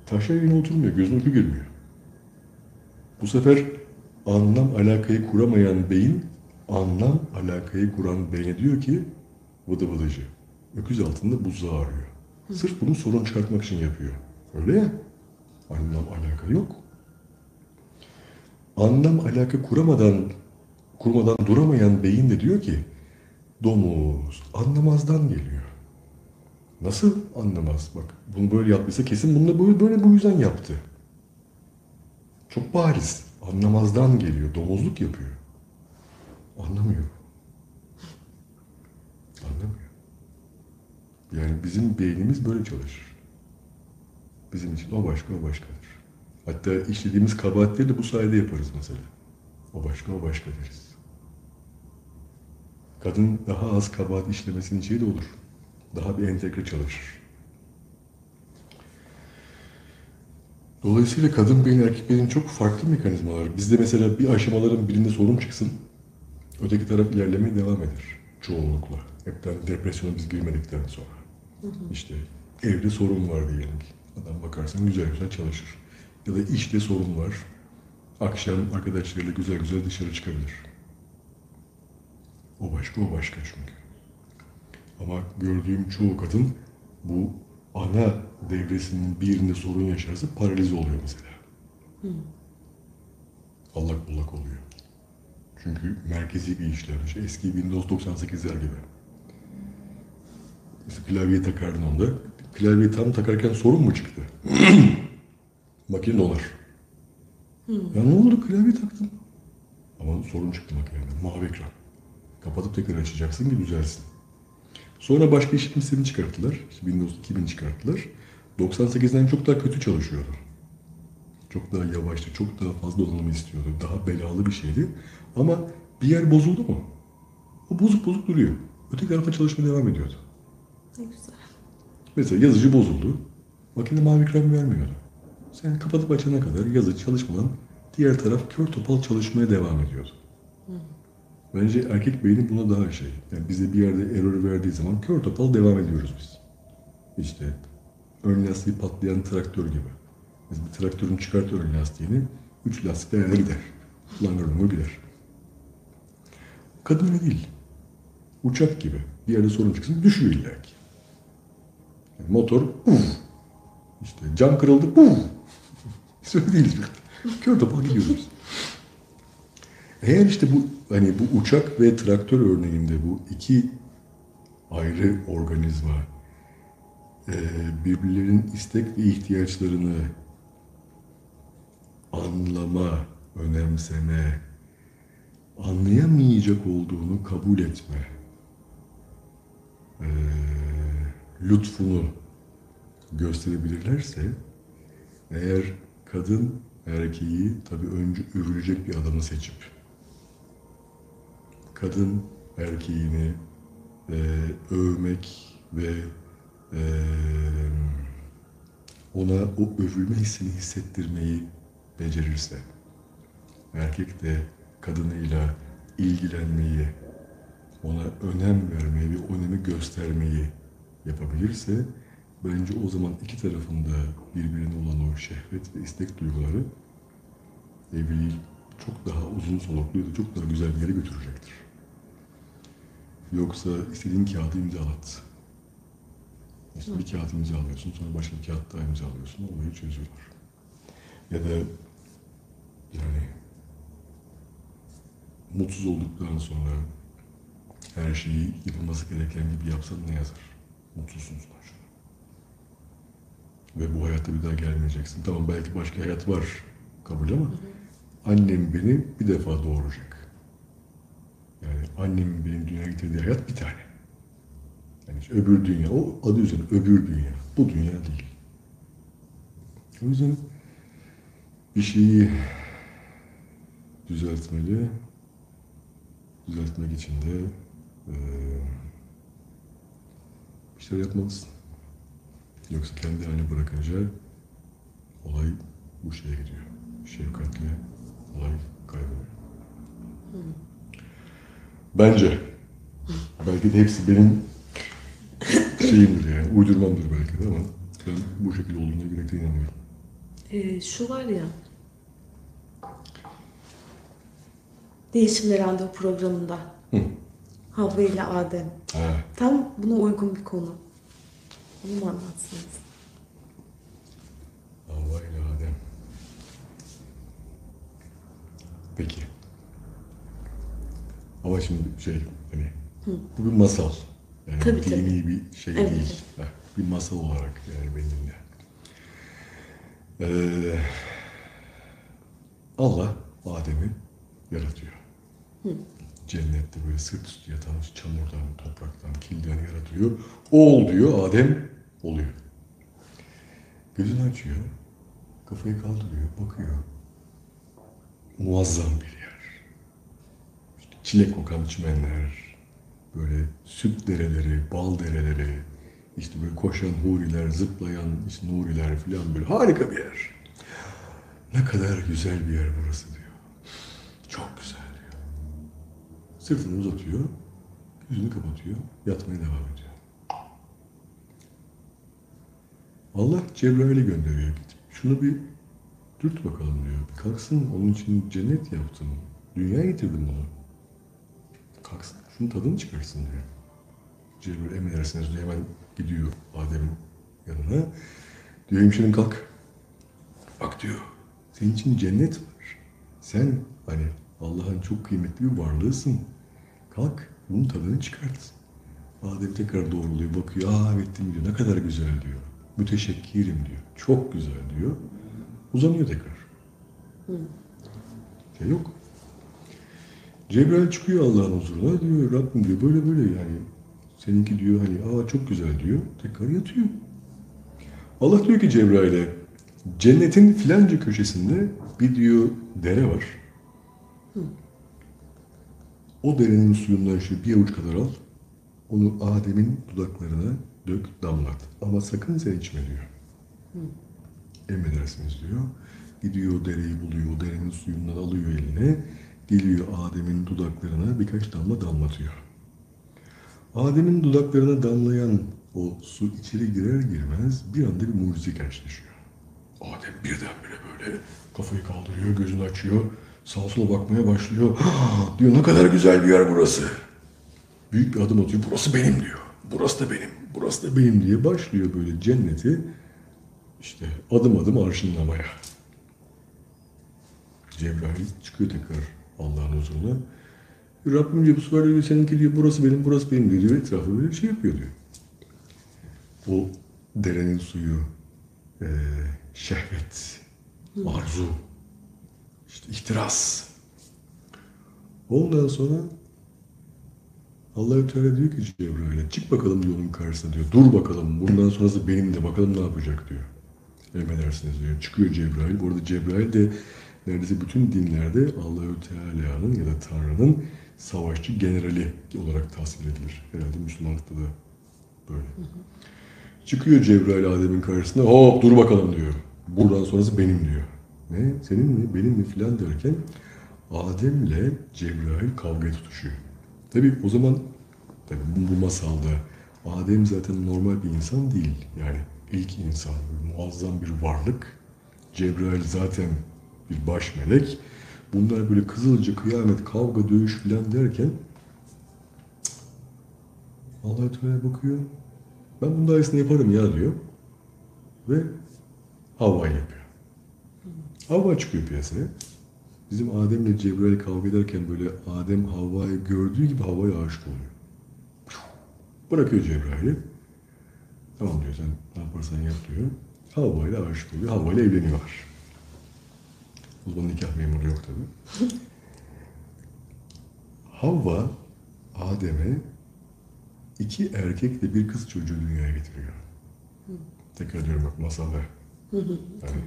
taşa yerine oturmuyor, gözüne uyku girmiyor. Bu sefer anlam alakayı kuramayan beyin, anlam alakayı kuran beyne diyor ki vıdı vıdıcı. Öküz altında buzdağı arıyor. Sırf bunu sorun çıkartmak için yapıyor. Öyle ya. Anlam alaka yok. Anlam alaka kuramadan kurmadan duramayan beyin de diyor ki domuz anlamazdan geliyor. Nasıl anlamaz? Bak bunu böyle yaptıysa kesin bunu böyle, böyle bu yüzden yaptı. Çok bariz. Anlamazdan geliyor. Domuzluk yapıyor. Anlamıyor. Anlamıyor. Yani bizim beynimiz böyle çalışır. Bizim için o başka, o başkadır. Hatta işlediğimiz kabahatleri de bu sayede yaparız mesela. O başka, o başka deriz. Kadın daha az kabahat işlemesinin şeyi de olur. Daha bir entegre çalışır. Dolayısıyla kadın beyin erkek beyin çok farklı mekanizmalar. Bizde mesela bir aşamaların birinde sorun çıksın, öteki taraf ilerlemeye devam eder çoğunlukla. Hepten depresyona biz girmedikten sonra. İşte evde sorun var diyelim ki. Adam bakarsan güzel güzel çalışır. Ya da işte sorun var. Akşam arkadaşlarıyla güzel güzel dışarı çıkabilir. O başka, o başka çünkü. Ama gördüğüm çoğu kadın bu ana devresinin birinde sorun yaşarsa paralize oluyor mesela. Allak bullak oluyor. Çünkü merkezi bir işlemmiş. Eski Windows 98'ler gibi. Mesela klavye takardın onda. Klavyeyi tam takarken sorun mu çıktı? Makine donar. Ya ne oldu klavye taktım. Ama sorun çıktı makinede. Mavi ekran. Kapatıp tekrar açacaksın ki düzelsin. Sonra başka işletim sistemi çıkarttılar. İşte Windows 2000 çıkarttılar. 98'den çok daha kötü çalışıyordu. Çok daha yavaştı, çok daha fazla donanımı istiyordu. Daha belalı bir şeydi. Ama bir yer bozuldu mu? O bozuk bozuk duruyor. Öteki tarafta çalışma devam ediyordu. Ne güzel. Mesela yazıcı bozuldu. Makine mavi ekran vermiyordu. Sen kapatıp açana kadar yazıcı çalışmadan diğer taraf kör topal çalışmaya devam ediyordu. Bence erkek beyni buna daha şey. Yani bize bir yerde error verdiği zaman kör topal devam ediyoruz biz. İşte ön lastiği patlayan traktör gibi. Biz bir traktörün çıkartıyor ön lastiğini, üç lastik de gider. Langır lungur gider. Kadın öyle değil. Uçak gibi. Bir yerde sorun çıksın düşüyor illa ki. Yani motor uf, İşte cam kırıldı. Buf! Hiç öyle değil. Kör topal gidiyoruz. Eğer işte bu hani bu uçak ve traktör örneğinde bu iki ayrı organizma e, birbirlerinin istek ve ihtiyaçlarını anlama, önemseme, anlayamayacak olduğunu kabul etme, e, lütfunu gösterebilirlerse, eğer kadın erkeği tabii önce övülecek bir adamı seçip, kadın erkeğini e, övmek ve e, ona o övülme hissini hissettirmeyi becerirse, erkek de kadınıyla ilgilenmeyi, ona önem vermeyi ve önemi göstermeyi yapabilirse, bence o zaman iki tarafında birbirine olan o şehvet ve istek duyguları evliliği çok daha uzun soluklu da çok daha güzel bir yere götürecektir. Yoksa istediğin kağıdı imzalat. İşte bir kağıt imzalıyorsun, sonra başka bir kağıt daha imzalıyorsun, olayı çözüyorlar. Ya da yani mutsuz olduktan sonra her şeyi yapılması gereken gibi yapsan ne yazar? Mutsuzsun sonuçta. Ve bu hayatta bir daha gelmeyeceksin. Tamam belki başka hayat var kabul ama annem beni bir defa doğuracak. Annemin benim dünyaya getirdiği hayat bir tane. Yani işte öbür dünya, o adı üzerine öbür dünya. Bu dünya değil. O yüzden bir şeyi düzeltmeli. Düzeltmek için de eee, bir şeyler yapmalısın. Yoksa kendi haline bırakınca olay bu şeye gidiyor. Şefkatle olay kayboluyor. Bence. Belki de hepsi benim şeyimdir yani, uydurmamdır belki de ama ben bu şekilde olduğuna yürekten inanıyorum. Ee, şu var ya. Değişimle Randevu programında. Hı. Havva ile Adem. Ha, Tam buna uygun bir konu. Onu mu anlatsınız? Allah ile Adem. Peki. Ama şimdi şey hani bu bir masal. Yani Tabii, dini bir şey Evet, değil. Ha, bir masal olarak yani benimle. Ee, Allah Adem'i yaratıyor. Cennette böyle sırt üstü yatan çamurdan, topraktan, kilden yaratıyor. Ol diyor, Adem oluyor. Gözünü açıyor, kafayı kaldırıyor, bakıyor. Muazzam bir yer. İşte çilek kokan çimenler, böyle süt dereleri, bal dereleri, işte böyle koşan huriler, zıplayan işte nuriler falan böyle harika bir yer. Ne kadar güzel bir yer burası diyor. Çok güzel diyor. Sırtını uzatıyor, yüzünü kapatıyor, yatmaya devam ediyor. Allah Cebrail'i gönderiyor. Git, Şunu bir dürt bakalım diyor. Bir kalksın, onun için cennet yaptım. Dünya getirdim bunu. Kalksın, şunun tadını çıkarsın diyor. Cebrail emredersiniz diyor. Hemen gidiyor Adem'in yanına. Diyor hemşerim kalk. Bak diyor, senin için cennet var. Sen hani Allah'ın çok kıymetli bir varlığısın. Kalk, bunun tadını çıkart. Adem tekrar doğruluyor, bakıyor. Aa evet değil mi?" diyor. Ne kadar güzel diyor. Müteşekkirim diyor. Çok güzel diyor. Uzanıyor tekrar. Şey yok. Cebrail çıkıyor Allah'ın huzuruna diyor Rabbim diyor böyle böyle yani seninki diyor hani aa çok güzel diyor tekrar yatıyor. Allah diyor ki Cebrail'e cennetin filanca köşesinde bir diyor dere var. O derenin suyundan şu bir avuç kadar al. Onu Adem'in dudaklarına dök damlat. Ama sakın sen içme diyor. Emredersiniz diyor. Gidiyor dereyi buluyor, o derenin suyundan alıyor eline. Geliyor Adem'in dudaklarına birkaç damla damlatıyor. Adem'in dudaklarına damlayan o su içeri girer girmez bir anda bir mucize gerçekleşiyor. Adem birdenbire böyle kafayı kaldırıyor, gözünü açıyor, sağa sola bakmaya başlıyor. Diyor ne kadar güzel bir yer burası. Büyük bir adım atıyor, burası benim diyor. Burası da benim, burası da benim diye başlıyor böyle cenneti işte adım adım arşınlamaya. Cebrail çıkıyor tekrar Allah'ın huzuruna. Rabbim diyor bu sefer diyor, seninki diyor burası benim burası benim diyor. Etrafı böyle şey yapıyor diyor. O derenin suyu, eee, şehvet, arzu, işte ihtiras. Ondan sonra Allahü Teala diyor ki Cebrail'e çık bakalım onun karşısına diyor. Dur bakalım bundan sonrası benim de bakalım ne yapacak diyor. Emredersiniz diyor. Çıkıyor Cebrail. Bu arada Cebrail de neredeyse bütün dinlerde Allahü Teala'nın ya da Tanrı'nın savaşçı generali olarak tasvir edilir. Herhalde Müslümanlıkta da böyle. Çıkıyor Cebrail Adem'in karşısına. Hop dur bakalım diyor. Buradan sonrası benim diyor. Ne? Senin mi? Benim mi? Filan derken Adem'le Cebrail kavgaya tutuşuyor. Tabii o zaman tabii bu, bu masalda Adem zaten normal bir insan değil. Yani ilk insan, muazzam bir varlık. Cebrail zaten bir baş melek. Bunlar böyle kızılca kıyamet, kavga, dövüş filan derken Allah Teala bakıyor. Ben bunun daha iyisini yaparım ya diyor. Ve Havva yapıyor. Havva çıkıyor piyasaya. Bizim Adem'le Cebrail kavga ederken böyle Adem Havva'yı gördüğü gibi Havva'ya aşık oluyor. Bırakıyor Cebrail'i. Tamam diyor sen ne yaparsan yap diyor. Havva ile aşık oluyor. Havva ile evleniyorlar. Zaman nikah memuru yok tabi. Havva Adem'e iki erkek ve bir kız çocuğu dünyaya getiriyor. Tekrar diyorum bak masalda. Yani,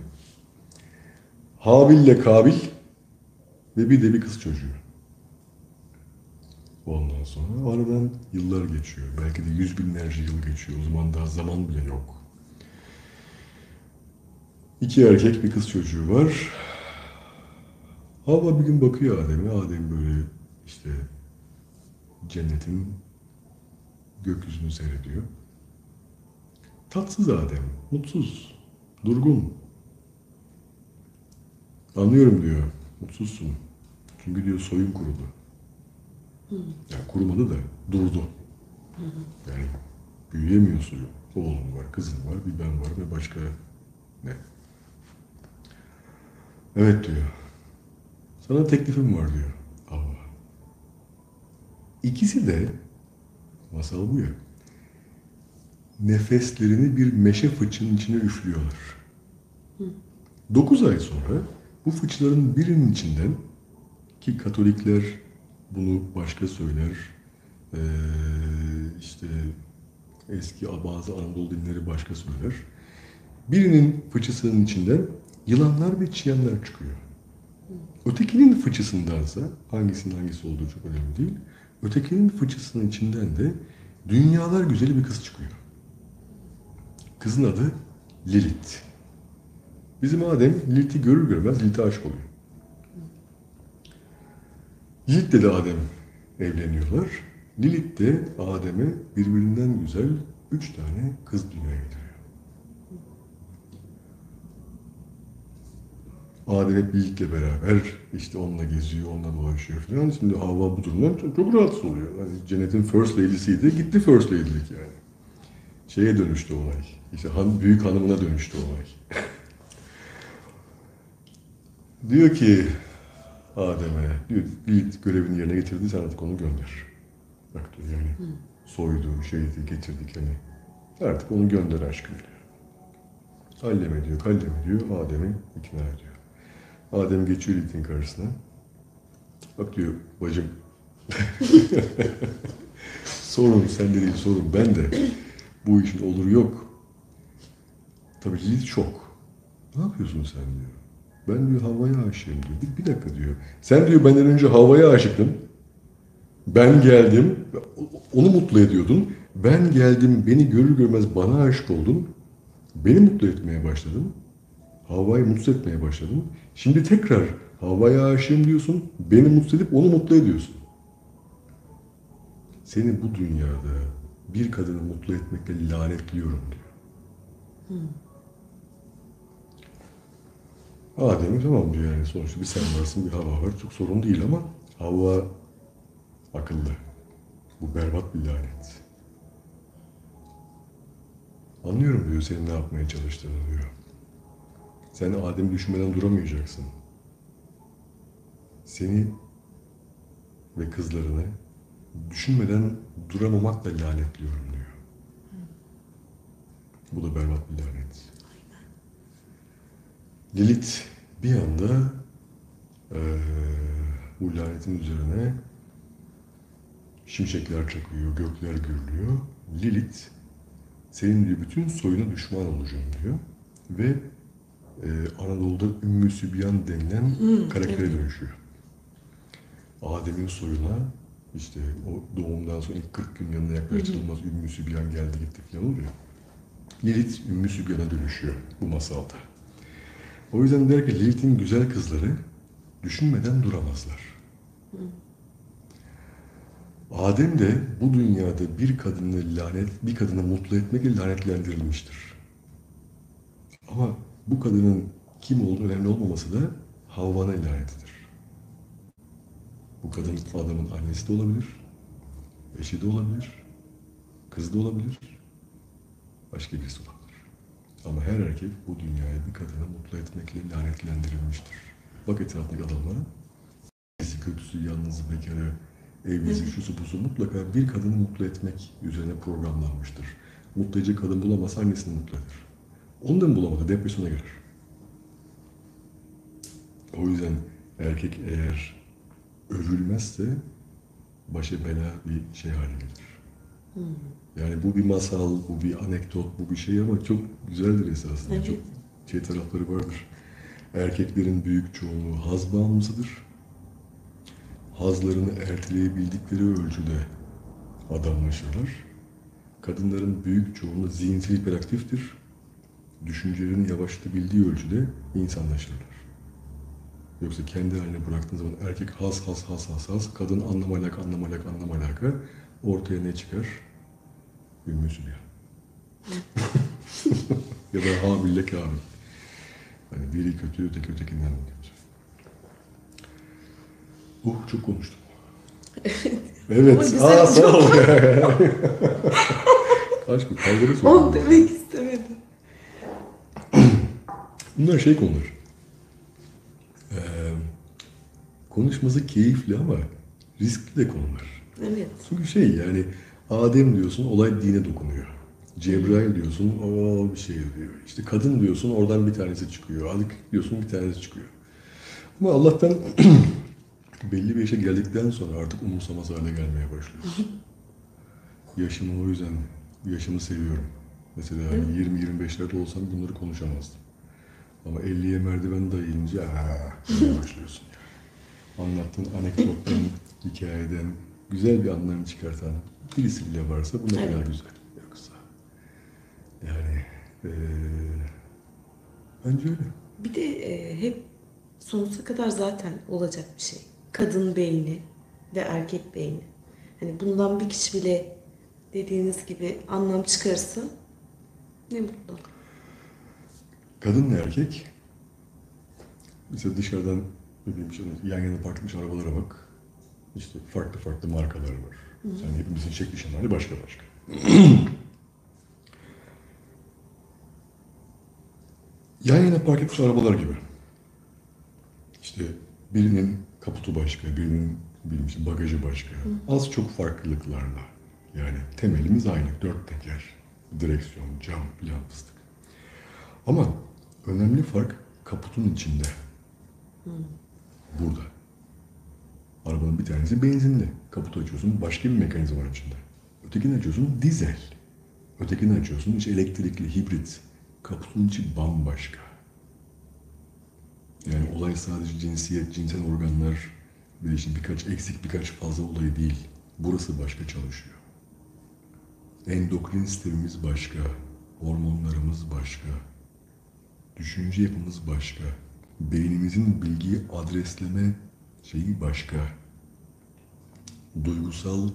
Habil ile Kabil ve bir de bir kız çocuğu. Ondan sonra aradan yıllar geçiyor. Belki de yüz binlerce yıl geçiyor. O zaman daha zaman bile yok. İki erkek bir kız çocuğu var. Havva bir gün bakıyor Adem'e. Adem böyle işte cennetin gökyüzünü seyrediyor. Tatsız Adem, mutsuz, durgun. Anlıyorum diyor, mutsuzsun. Çünkü diyor soyun kurudu. Yani kurumadı da durdu. Yani büyüyemiyor soyun. Oğlum var, kızın var, bir ben var ve başka ne? Evet diyor. Sana teklifim var diyor. Allah. İkisi de masal bu ya. Nefeslerini bir meşe fıçının içine üflüyorlar. Dokuz ay sonra bu fıçıların birinin içinden ki Katolikler bunu başka söyler. Ee, işte eski bazı Anadolu dinleri başka söyler. Birinin fıçısının içinden yılanlar ve çıyanlar çıkıyor. Ötekinin fıçısındansa, hangisinin hangisi olduğu çok önemli değil, ötekinin fıçısının içinden de dünyalar güzeli bir kız çıkıyor. Kızın adı Lilith. Bizim Adem Lilith'i görür görmez Lilith'e aşık oluyor. Lilith'le de Adem evleniyorlar. Lilith de Adem'e birbirinden güzel üç tane kız dünyaya getiriyor. Adem Lilith'le beraber işte onunla geziyor, onunla dolaşıyor falan. Şimdi Havva bu durumdan çok, çok rahatsız oluyor. Hani cennetin first lady'siydi, gitti first lady'lik yani. Şeye dönüştü olay. İşte han, büyük hanımına dönüştü olay. diyor ki Adem'e, diyor Lilith görevini yerine getirdi, sen artık onu gönder. Bak diyor yani soydu, şeydi, getirdik hani. Artık onu gönder aşkım diyor. Halleme diyor, kalleme diyor, Adem'i ikna ediyor. Adem geçiyor Lilith'in karşısına. Bak diyor, bacım. sorun sende değil, sorun ben de. Bu işin olur yok. Tabii Lilith şok. Ne yapıyorsun sen diyor. Ben diyor havaya aşığım diyor. Bir, bir dakika diyor. Sen diyor benden önce havaya aşıktın. Ben geldim. Onu mutlu ediyordun. Ben geldim beni görür görmez bana aşık oldun. Beni mutlu etmeye başladın. Havva'yı mutsuz etmeye başladın. Şimdi tekrar Havva'ya aşığım diyorsun. Beni mutsuz edip onu mutlu ediyorsun. Seni bu dünyada bir kadını mutlu etmekle lanetliyorum diyor. Adem tamam diyor yani sonuçta bir sen varsın bir hava var çok sorun değil ama Havva akıllı. Bu berbat bir lanet. Anlıyorum diyor senin ne yapmaya çalıştığını diyor. Sen Adem'i düşünmeden duramayacaksın. Seni ve kızlarını düşünmeden duramamakla lanetliyorum diyor. Bu da berbat bir lanet. Lilith bir anda eee, bu lanetin üzerine şimşekler çakıyor, gökler gürlüyor. Lilith senin diyor bütün soyuna düşman olacağım diyor. Ve e, Anadolu'da Ümmü Sübyan denilen karaktere evet. dönüşüyor. Adem'in soyuna işte o doğumdan sonra ilk 40 gün yanına yaklaştırılmaz Ümmü Sübyan geldi gitti falan oluyor. Lilith Ümmü Sübyan'a dönüşüyor bu masalda. O yüzden der ki Lilith'in güzel kızları düşünmeden duramazlar. Adem de bu dünyada bir kadını lanet, bir kadını mutlu etmekle lanetlendirilmiştir. Ama bu kadının kim olduğu önemli olmaması da Havva'na lanetidir. Bu kadın adamın annesi de olabilir, eşi de olabilir, kızı da olabilir, başka birisi olabilir. Ama her erkek bu dünyaya bir kadını mutlu etmekle lanetlendirilmiştir. Bak etrafındaki adamlara. İyisi kötüsü, yalnızı, bekarı, evlisi, şusu busu mutlaka bir kadını mutlu etmek üzerine programlanmıştır. Mutlu edecek kadın bulamazsa annesini mutlu eder. Onu da mı bulamadı? Depresyona girer. O yüzden erkek eğer övülmezse başa bela bir şey haline gelir. Yani bu bir masal, bu bir anekdot, bu bir şey ama çok güzeldir esasında. Evet. Çok şey tarafları vardır. Erkeklerin büyük çoğunluğu haz bağımlısıdır. Hazlarını erteleyebildikleri ölçüde adamlaşırlar. Kadınların büyük çoğunluğu zihinsel hiperaktiftir. Düşüncelerini yavaşlatabildiği ölçüde insanlaşırlar. Yoksa kendi haline bıraktığın zaman erkek has has has has has, kadın anlam alaka anlam alaka anlam alaka ortaya ne çıkar? Ümmü Sübyan. ya da Habil'le Kabil. Hani biri kötü, öteki ötekinden kötü. Uh çok konuştum. evet. Aa, sağ ol. Aşkım kavgalı Onu soruyor. demek istemedim. Bunlar şey konular. Ee, konuşması keyifli ama riskli de konular. Evet. Çünkü şey yani Adem diyorsun olay dine dokunuyor. Cebrail diyorsun o bir şey diyor. İşte kadın diyorsun oradan bir tanesi çıkıyor. Adık diyorsun bir tanesi çıkıyor. Ama Allah'tan belli bir yaşa geldikten sonra artık umursamaz hale gelmeye başlıyorsun. Yaşımı o yüzden yaşımı seviyorum. Mesela hani 20-25'lerde olsam bunları konuşamazdım. Ama 50'ye merdiven dayayınca demeye başlıyorsun. Yani. Anlattığın anekdottan, hikayeden güzel bir anlam çıkartan birisi bile varsa bu ne kadar Evet. güzel. Yoksa yani eee bence öyle. Bir de e, hep sonsuza kadar zaten olacak bir şey. Kadın beyni ve erkek beyni. Hani bundan bir kişi bile dediğiniz gibi anlam çıkarsa ne mutlu. Kadın ve erkek mesela dışarıdan ne bileyim işte yan yana park etmiş arabalara bak. İşte farklı farklı markalar var. Yani hepimizin şekli şemali başka başka. yan yana park etmiş arabalar gibi. İşte birinin kaputu başka, birinin işte bagajı başka. Az çok farklılıklarla. Yani temelimiz aynı. Dört teker, direksiyon, cam, plan fıstık. Ama önemli fark kaputun içinde. Burada. Arabanın bir tanesi benzinli. Kaputu açıyorsun başka bir mekanizma var içinde. Ötekini açıyorsun dizel. Ötekini açıyorsun içi elektrikli, hibrit. Kaputun içi bambaşka. Yani olay sadece cinsiyet, cinsel organlar ve işte birkaç eksik birkaç fazla olayı değil. Burası başka çalışıyor. Endokrin sistemimiz başka. Hormonlarımız başka. Düşünce yapımız başka. Beynimizin bilgiyi adresleme şeyi başka. Duygusal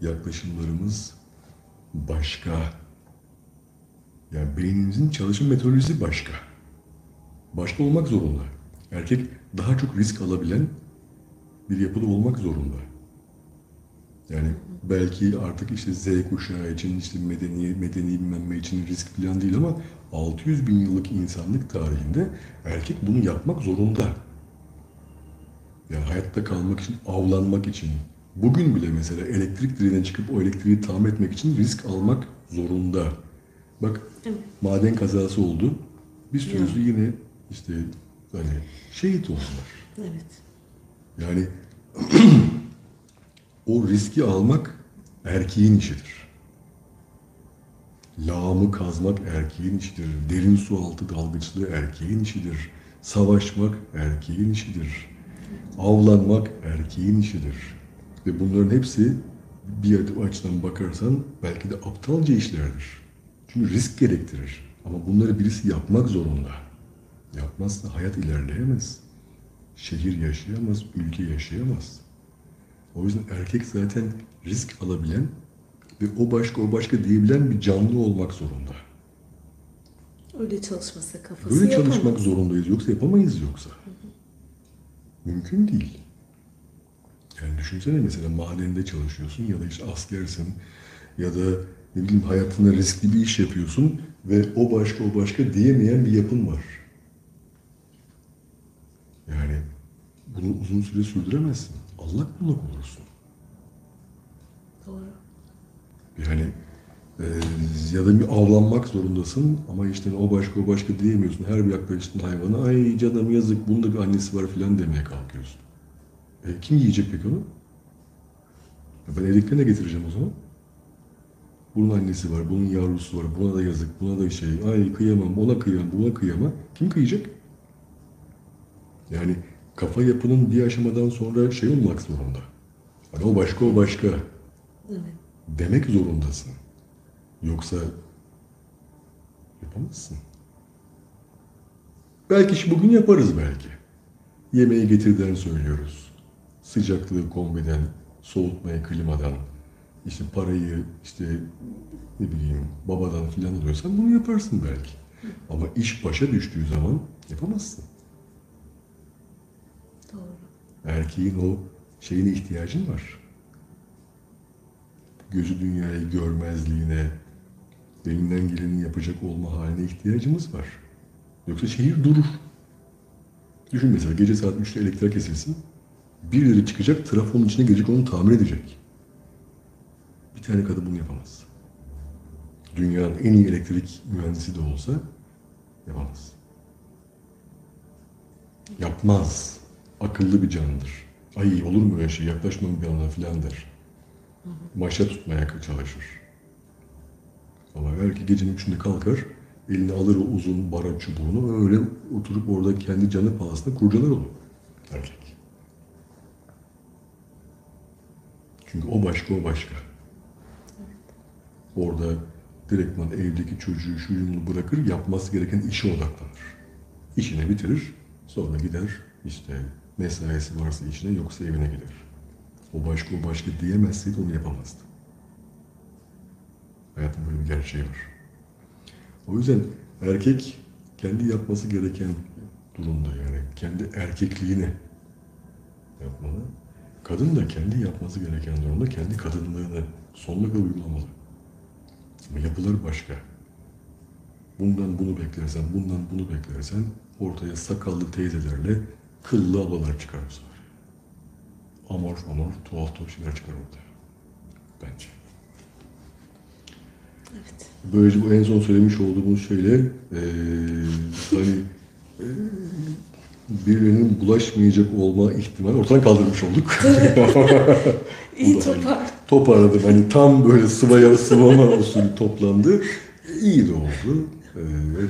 yaklaşımlarımız başka. Yani beynimizin çalışım metodolojisi başka. Başka olmak zorunda. Erkek daha çok risk alabilen bir yapıda olmak zorunda. Yani Belki artık işte Z kuşağı için, işte medeni, medeni bilmem için risk falan değil ama 600 bin yıllık insanlık tarihinde erkek bunu yapmak zorunda. Yani hayatta kalmak için, avlanmak için. Bugün bile mesela elektrik direğine çıkıp o elektriği tamir etmek için risk almak zorunda. Bak Evet. maden kazası oldu. Bir sürüsü yine işte hani şehit oldular. Evet. Yani o riski almak erkeğin işidir. Lağımı kazmak erkeğin işidir. Derin su altı dalgıçlığı erkeğin işidir. Savaşmak erkeğin işidir. Avlanmak erkeğin işidir. Ve bunların hepsi bir açıdan bakarsan belki de aptalca işlerdir. Çünkü risk gerektirir. Ama bunları birisi yapmak zorunda. Yapmazsa hayat ilerleyemez. Şehir yaşayamaz, ülke yaşayamaz. O yüzden erkek zaten risk alabilen ve o başka o başka diyebilen bir canlı olmak zorunda. Öyle çalışmasa kafası Böyle yapamaz. çalışmak zorundayız. Yoksa yapamayız yoksa. Mümkün değil. Yani düşünsene mesela madende çalışıyorsun ya da işte askersin ya da ne bileyim hayatında riskli bir iş yapıyorsun ve o başka o başka diyemeyen bir yapın var. Yani bunu uzun süre sürdüremezsin. Allak bullak olursun. Doğru. Yani e, ya da bir avlanmak zorundasın ama işte o başka o başka diyemiyorsun. Her bir yaklaştığın hayvana ay canım yazık bunda bir annesi var filan demeye kalkıyorsun. E, kim yiyecek peki onu? Ben evliliklerine getireceğim o zaman. Bunun annesi var, bunun yavrusu var, buna da yazık, buna da şey, ay kıyamam, ona kıyamam, buna kıyamam. Kim kıyacak? Yani kafa yapının bir aşamadan sonra şey olmak zorunda. Hani o başka, o başka Evet. demek zorundasın. Yoksa yapamazsın. Belki iş bugün yaparız belki. Yemeği getirden söylüyoruz. Sıcaklığı kombiden, soğutmayı klimadan, işte parayı işte ne bileyim babadan filan alıyorsan bunu yaparsın belki. Ama iş başa düştüğü zaman yapamazsın. Doğru. Erkeğin o şeyine ihtiyacın var. Gözü dünyayı görmezliğine, elinden geleni yapacak olma haline ihtiyacımız var. Yoksa şehir durur. Düşün mesela gece saat 3'te elektrik kesilsin. Birileri çıkacak, trafonun içine girecek, onu tamir edecek. Bir tane kadın bunu yapamaz. Dünyanın en iyi elektrik mühendisi de olsa yapamaz. Yapmaz. Akıllı bir canlıdır. Ay olur mu öyle şey yaklaşmam bir anda filan der. Maşa tutmaya çalışır. Ama belki gecenin üçünde kalkar, eline alır o uzun bara çubuğunu öyle oturup orada kendi canı pahasına kurcalar onu. Erkek. Çünkü o başka o başka. Orada direktman evdeki çocuğu şu yumunu bırakır, yapması gereken işe odaklanır. İşini bitirir, sonra gider işte mesaisi varsa işine yoksa evine gider. O başka o başka diyemezseydi onu yapamazdı. Hayatın böyle bir gerçeği var. O yüzden erkek kendi yapması gereken durumda yani kendi erkekliğini yapmalı. Kadın da kendi yapması gereken durumda kendi kadınlığını sonuna kadar uygulamalı. Ama yapılar başka. Bundan bunu beklersen, bundan bunu beklersen ortaya sakallı teyzelerle kıllı ablalar çıkar bu sefer. Amorf amorf tuhaf tuhaf şeyler çıkar ortaya. Bence. Evet. Böylece bu en son söylemiş olduğumuz şeyle eee hani eee, birilerinin bulaşmayacak olma ihtimali ortadan kaldırmış olduk. İyi topar. Toparladım. Hani tam böyle sıvaya sıvama usulü toplandı. İyi de oldu. Eee,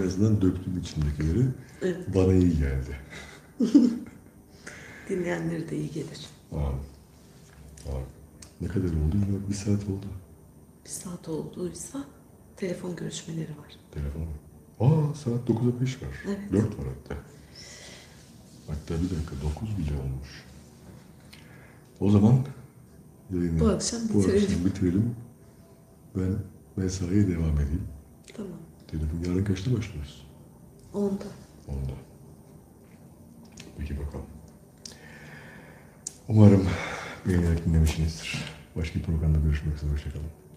en azından döktüm içindekileri. Evet. Bana iyi geldi. Dinleyenlere de iyi gelir. Aa, aa. Ne kadar oldu? Bir saat oldu. Bir saat olduysa telefon görüşmeleri var. Telefon. Aa saat 9'a 5 var. Evet. 4 var hatta. Hatta bir dakika 9 bile olmuş. O zaman yayını Bu akşam bu bitirelim. akşam bitirelim. Ben mesaiye devam edeyim. Tamam. Telefon yarın kaçta başlıyoruz? Onda. Onda. Peki bakalım. Umarım beğenerek dinlemişsinizdir. Başka bir programda görüşmek üzere. Hoşçakalın.